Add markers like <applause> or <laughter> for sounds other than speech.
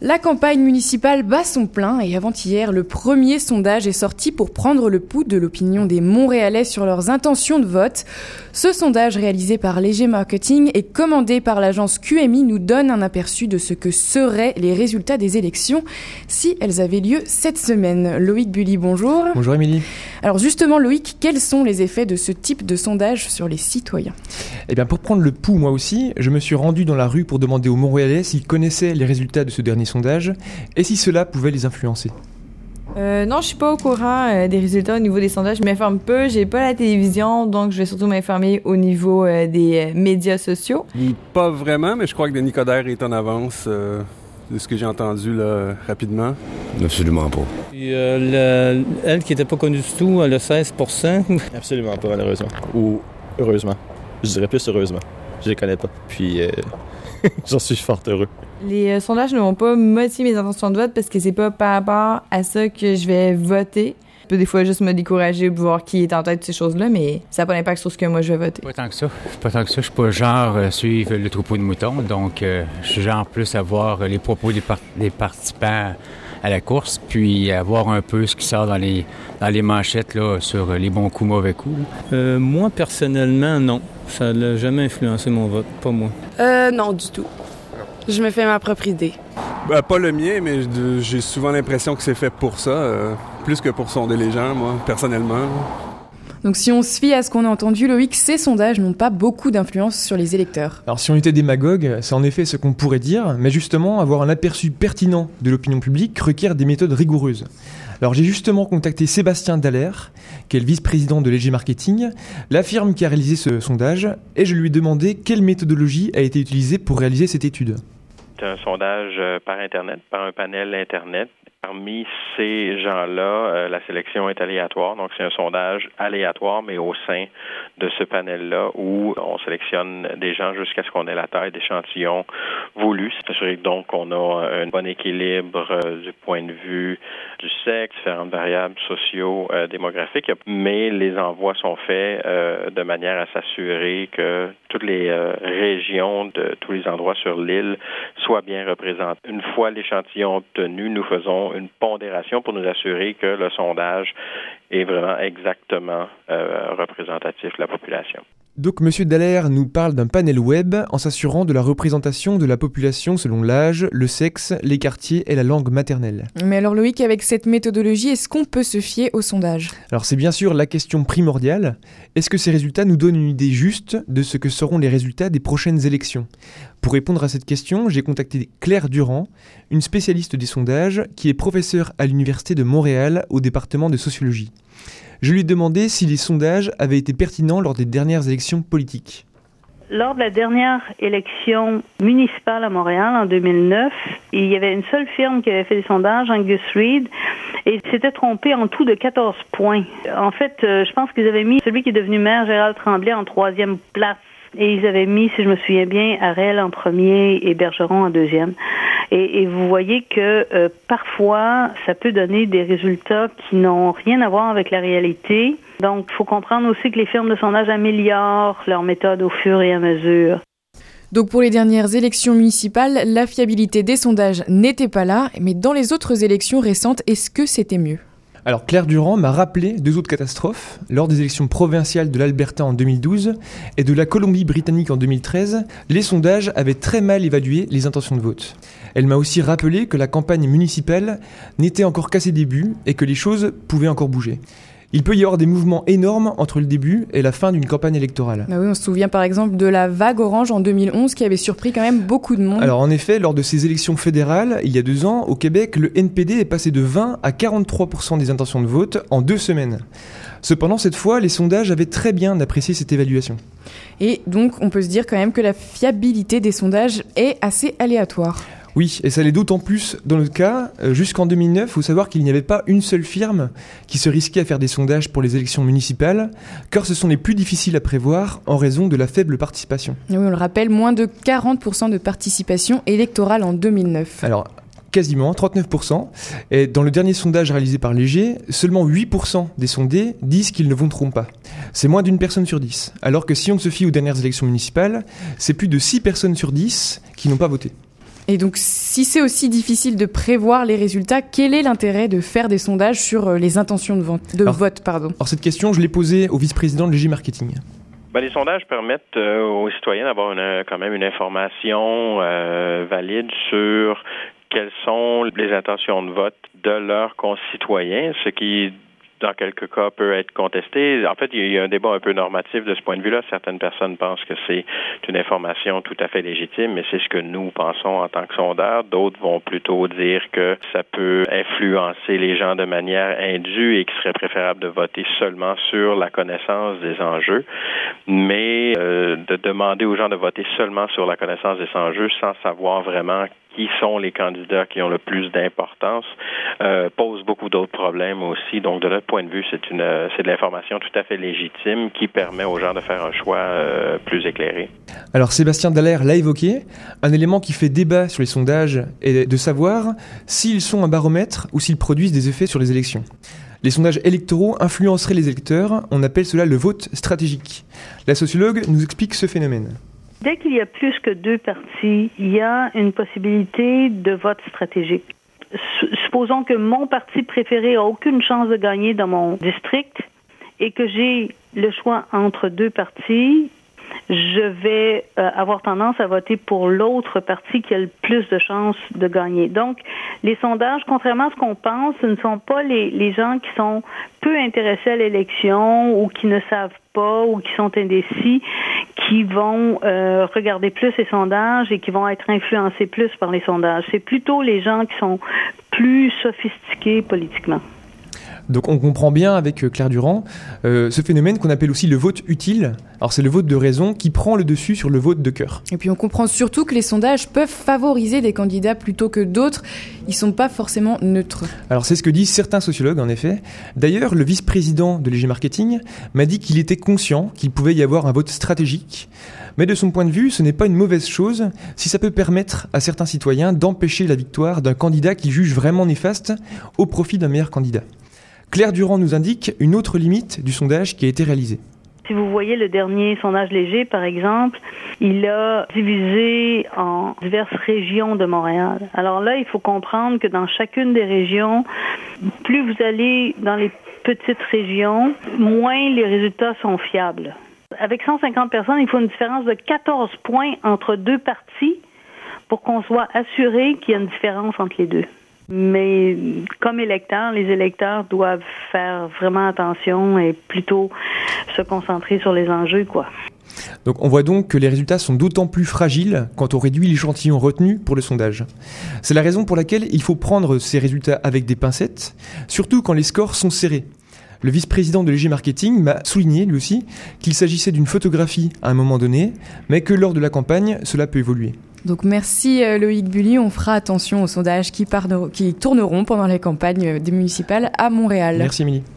La campagne municipale bat son plein et avant-hier, le premier sondage est sorti pour prendre le pouls de l'opinion des Montréalais sur leurs intentions de vote. Ce sondage réalisé par Léger Marketing et commandé par l'agence QMI nous donne un aperçu de ce que seraient les résultats des élections si elles avaient lieu cette semaine. Loïc Bully, bonjour. Bonjour Émilie. Alors justement Loïc, quels sont les effets de ce type de sondage sur les citoyens? Eh bien pour prendre le pouls moi aussi, je me suis rendu dans la rue pour demander aux Montréalais s'ils connaissaient les résultats de ce dernier sondage et si cela pouvait les influencer. Euh, non, je suis pas au courant euh, des résultats au niveau des sondages. Je m'informe peu. J'ai pas la télévision, donc je vais surtout m'informer au niveau euh, des euh, médias sociaux. Pas vraiment, mais je crois que Denis Coderre est en avance euh, de ce que j'ai entendu là, rapidement. Absolument pas. Et, euh, le- elle qui n'était pas connue du tout, elle a 16 <laughs> Absolument pas, malheureusement. Ou heureusement. Je dirais plus heureusement. Je les connais pas. Puis, euh, <laughs> j'en suis fort heureux. Les euh, sondages ne vont pas motiver mes intentions de vote parce que c'est pas par rapport à ça que je vais voter. Ça peut des fois juste me décourager pour voir qui est en tête de ces choses-là, mais ça n'a pas d'impact sur ce que moi je vais voter. Pas tant que ça. Pas tant que ça. Je suis pas genre euh, suivre le troupeau de moutons. Donc, euh, je suis genre plus à voir les propos des, par- des participants à la course, puis à voir un peu ce qui sort dans les, dans les manchettes là, sur les bons coups, mauvais coups. Euh, moi, personnellement, non. Ça n'a jamais influencé mon vote, pas moi. Euh, non, du tout. Je me fais ma propre idée. Ben, pas le mien, mais j'ai souvent l'impression que c'est fait pour ça, euh, plus que pour sonder les gens, moi, personnellement. Donc si on se fie à ce qu'on a entendu, Loïc, ces sondages n'ont pas beaucoup d'influence sur les électeurs. Alors si on était démagogue, c'est en effet ce qu'on pourrait dire, mais justement avoir un aperçu pertinent de l'opinion publique requiert des méthodes rigoureuses. Alors j'ai justement contacté Sébastien Dallaire, qui est le vice-président de Léger Marketing, la firme qui a réalisé ce sondage, et je lui ai demandé quelle méthodologie a été utilisée pour réaliser cette étude. C'est un sondage euh, par Internet, par un panel Internet. Parmi ces gens-là, euh, la sélection est aléatoire. Donc, c'est un sondage aléatoire, mais au sein de ce panel-là où on sélectionne des gens jusqu'à ce qu'on ait la taille d'échantillon voulu. C'est donc qu'on a un bon équilibre euh, du point de vue du sexe, différentes variables sociaux, euh, démographiques, mais les envois sont faits de manière à s'assurer que toutes les régions de tous les endroits sur l'île Une fois l'échantillon obtenu, nous faisons une pondération pour nous assurer que le sondage est vraiment exactement euh, représentatif de la population. Donc Monsieur Dallaire nous parle d'un panel web en s'assurant de la représentation de la population selon l'âge, le sexe, les quartiers et la langue maternelle. Mais alors Loïc, avec cette méthodologie, est-ce qu'on peut se fier au sondage? Alors c'est bien sûr la question primordiale. Est-ce que ces résultats nous donnent une idée juste de ce que seront les résultats des prochaines élections? Pour répondre à cette question, j'ai contacté Claire Durand, une spécialiste des sondages qui est professeure à l'Université de Montréal au département de sociologie. Je lui ai demandé si les sondages avaient été pertinents lors des dernières élections politiques. Lors de la dernière élection municipale à Montréal en 2009, il y avait une seule firme qui avait fait des sondages, Angus Reid, et il s'était trompé en tout de 14 points. En fait, euh, je pense qu'ils avaient mis celui qui est devenu maire, Gérald Tremblay, en troisième place. Et ils avaient mis, si je me souviens bien, Arel en premier et Bergeron en deuxième. Et, vous voyez que euh, parfois, ça peut donner des résultats qui n'ont rien à voir avec la réalité. Donc, il faut comprendre aussi que les firmes de sondage améliorent leur méthode au fur et à mesure. Donc pour les dernières élections municipales, la fiabilité des sondages n'était pas là, mais dans les autres élections récentes, est-ce que c'était mieux? Alors Claire Durand m'a rappelé deux autres catastrophes. Lors des élections provinciales de l'Alberta en 2012 et de la Colombie-Britannique en 2013, les sondages avaient très mal évalué les intentions de vote. Elle m'a aussi rappelé que la campagne municipale n'était encore qu'à ses débuts et que les choses pouvaient encore bouger. Il peut y avoir des mouvements énormes entre le début et la fin d'une campagne électorale. Bah oui, on se souvient par exemple de la vague orange en 2011 qui avait surpris quand même beaucoup de monde. Alors en effet, lors de ces élections fédérales, il y a deux ans, au Québec, le NPD est passé de 20 à 43% des intentions de vote en deux semaines. Cependant, cette fois, les sondages avaient très bien apprécié cette évaluation. Et donc, on peut se dire quand même que la fiabilité des sondages est assez aléatoire. Oui, et ça l'est d'autant plus dans le cas, euh, jusqu'en 2009, il faut savoir qu'il n'y avait pas une seule firme qui se risquait à faire des sondages pour les élections municipales, car ce sont les plus difficiles à prévoir en raison de la faible participation. Et oui, on le rappelle, moins de 40% de participation électorale en 2009. Alors, quasiment 39%. Et dans le dernier sondage réalisé par Léger, seulement 8% des sondés disent qu'ils ne voteront pas. C'est moins d'une personne sur 10. Alors que si on se fie aux dernières élections municipales, c'est plus de 6 personnes sur 10 qui n'ont pas voté. Et donc, si c'est aussi difficile de prévoir les résultats, quel est l'intérêt de faire des sondages sur euh, les intentions de, vente, de Alors- vote pardon? Alors cette question, je l'ai posée au vice-président de l'EG Marketing. Ben, les sondages permettent euh, aux citoyens d'avoir une- quand même une information euh, valide sur quelles sont les intentions de vote de leurs concitoyens, ce qui dans quelques cas peut être contesté. En fait, il y a un débat un peu normatif de ce point de vue-là. Certaines personnes pensent que c'est une information tout à fait légitime, mais c'est ce que nous pensons en tant que sondeurs. D'autres vont plutôt dire que ça peut influencer les gens de manière indue et qu'il serait préférable de voter seulement sur la connaissance des enjeux. Mais euh, de demander aux gens de voter seulement sur la connaissance des enjeux sans savoir vraiment qui sont les candidats qui ont le plus d'importance euh, pose beaucoup d'autres problèmes aussi. Donc, de notre point de vue, c'est une c'est de l'information tout à fait légitime qui permet aux gens de faire un choix euh, plus éclairé. Alors Sébastien Dallaire l'a évoqué, un élément qui fait débat sur les sondages est de savoir s'ils sont un baromètre ou s'ils produisent des effets sur les élections. Les sondages électoraux influenceraient les électeurs, on appelle cela le vote stratégique. La sociologue nous explique ce phénomène. Dès qu'il y a plus que deux partis, il y a une possibilité de vote stratégique. Supposons que mon parti préféré a aucune chance de gagner dans mon district et que j'ai le choix entre deux partis, je vais euh, avoir tendance à voter pour l'autre parti qui a le plus de chances de gagner. Donc, les sondages, contrairement à ce qu'on pense, ce ne sont pas les gens qui sont peu intéressés à l'élection ou qui ne savent pas ou qui sont indécis qui vont euh, regarder plus les sondages et qui vont être influencés plus par les sondages. C'est plutôt les gens qui sont plus sophistiqués politiquement. Donc on comprend bien avec euh, Claire Durand euh, ce phénomène qu'on appelle aussi le vote utile. Alors c'est le vote de raison qui prend le dessus sur le vote de cœur. Et puis on comprend surtout que les sondages peuvent favoriser des candidats plutôt que d'autres. Ils sont pas forcément neutres. Alors c'est ce que disent certains sociologues en effet. D'ailleurs, le vice-président de l'EG Marketing m'a dit qu'il était conscient qu'il pouvait y avoir un vote stratégique. Mais de son point de vue, ce n'est pas une mauvaise chose si ça peut permettre à certains citoyens d'empêcher la victoire d'un candidat qu'ils jugent vraiment néfaste au profit d'un meilleur candidat. Claire Durand nous indique une autre limite du sondage qui a été réalisé. Si vous voyez le dernier sondage léger, par exemple, il a divisé en diverses régions de Montréal. Alors là, il faut comprendre que dans chacune des régions, plus vous allez dans les petites régions, moins les résultats sont fiables. Avec 150 personnes, il faut une différence de 14 points entre deux partis pour qu'on soit assuré qu'il y a une différence entre les deux. Mais comme électeurs, les électeurs doivent faire vraiment attention et plutôt se concentrer sur les enjeux, quoi. Donc on voit donc que les résultats sont d'autant plus fragiles quand on réduit l'échantillon retenu pour le sondage. C'est la raison pour laquelle il faut prendre ces résultats avec des pincettes, surtout quand les scores sont serrés. Le vice-président de l'EG Marketing m'a souligné, lui aussi, qu'il s'agissait d'une photographie à un moment donné, mais que lors de la campagne, cela peut évoluer. Donc merci euh, Loïc Bully, on fera attention aux sondages qui, qui tourneront pendant les campagnes euh, des municipales à Montréal. Merci Émilie.